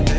They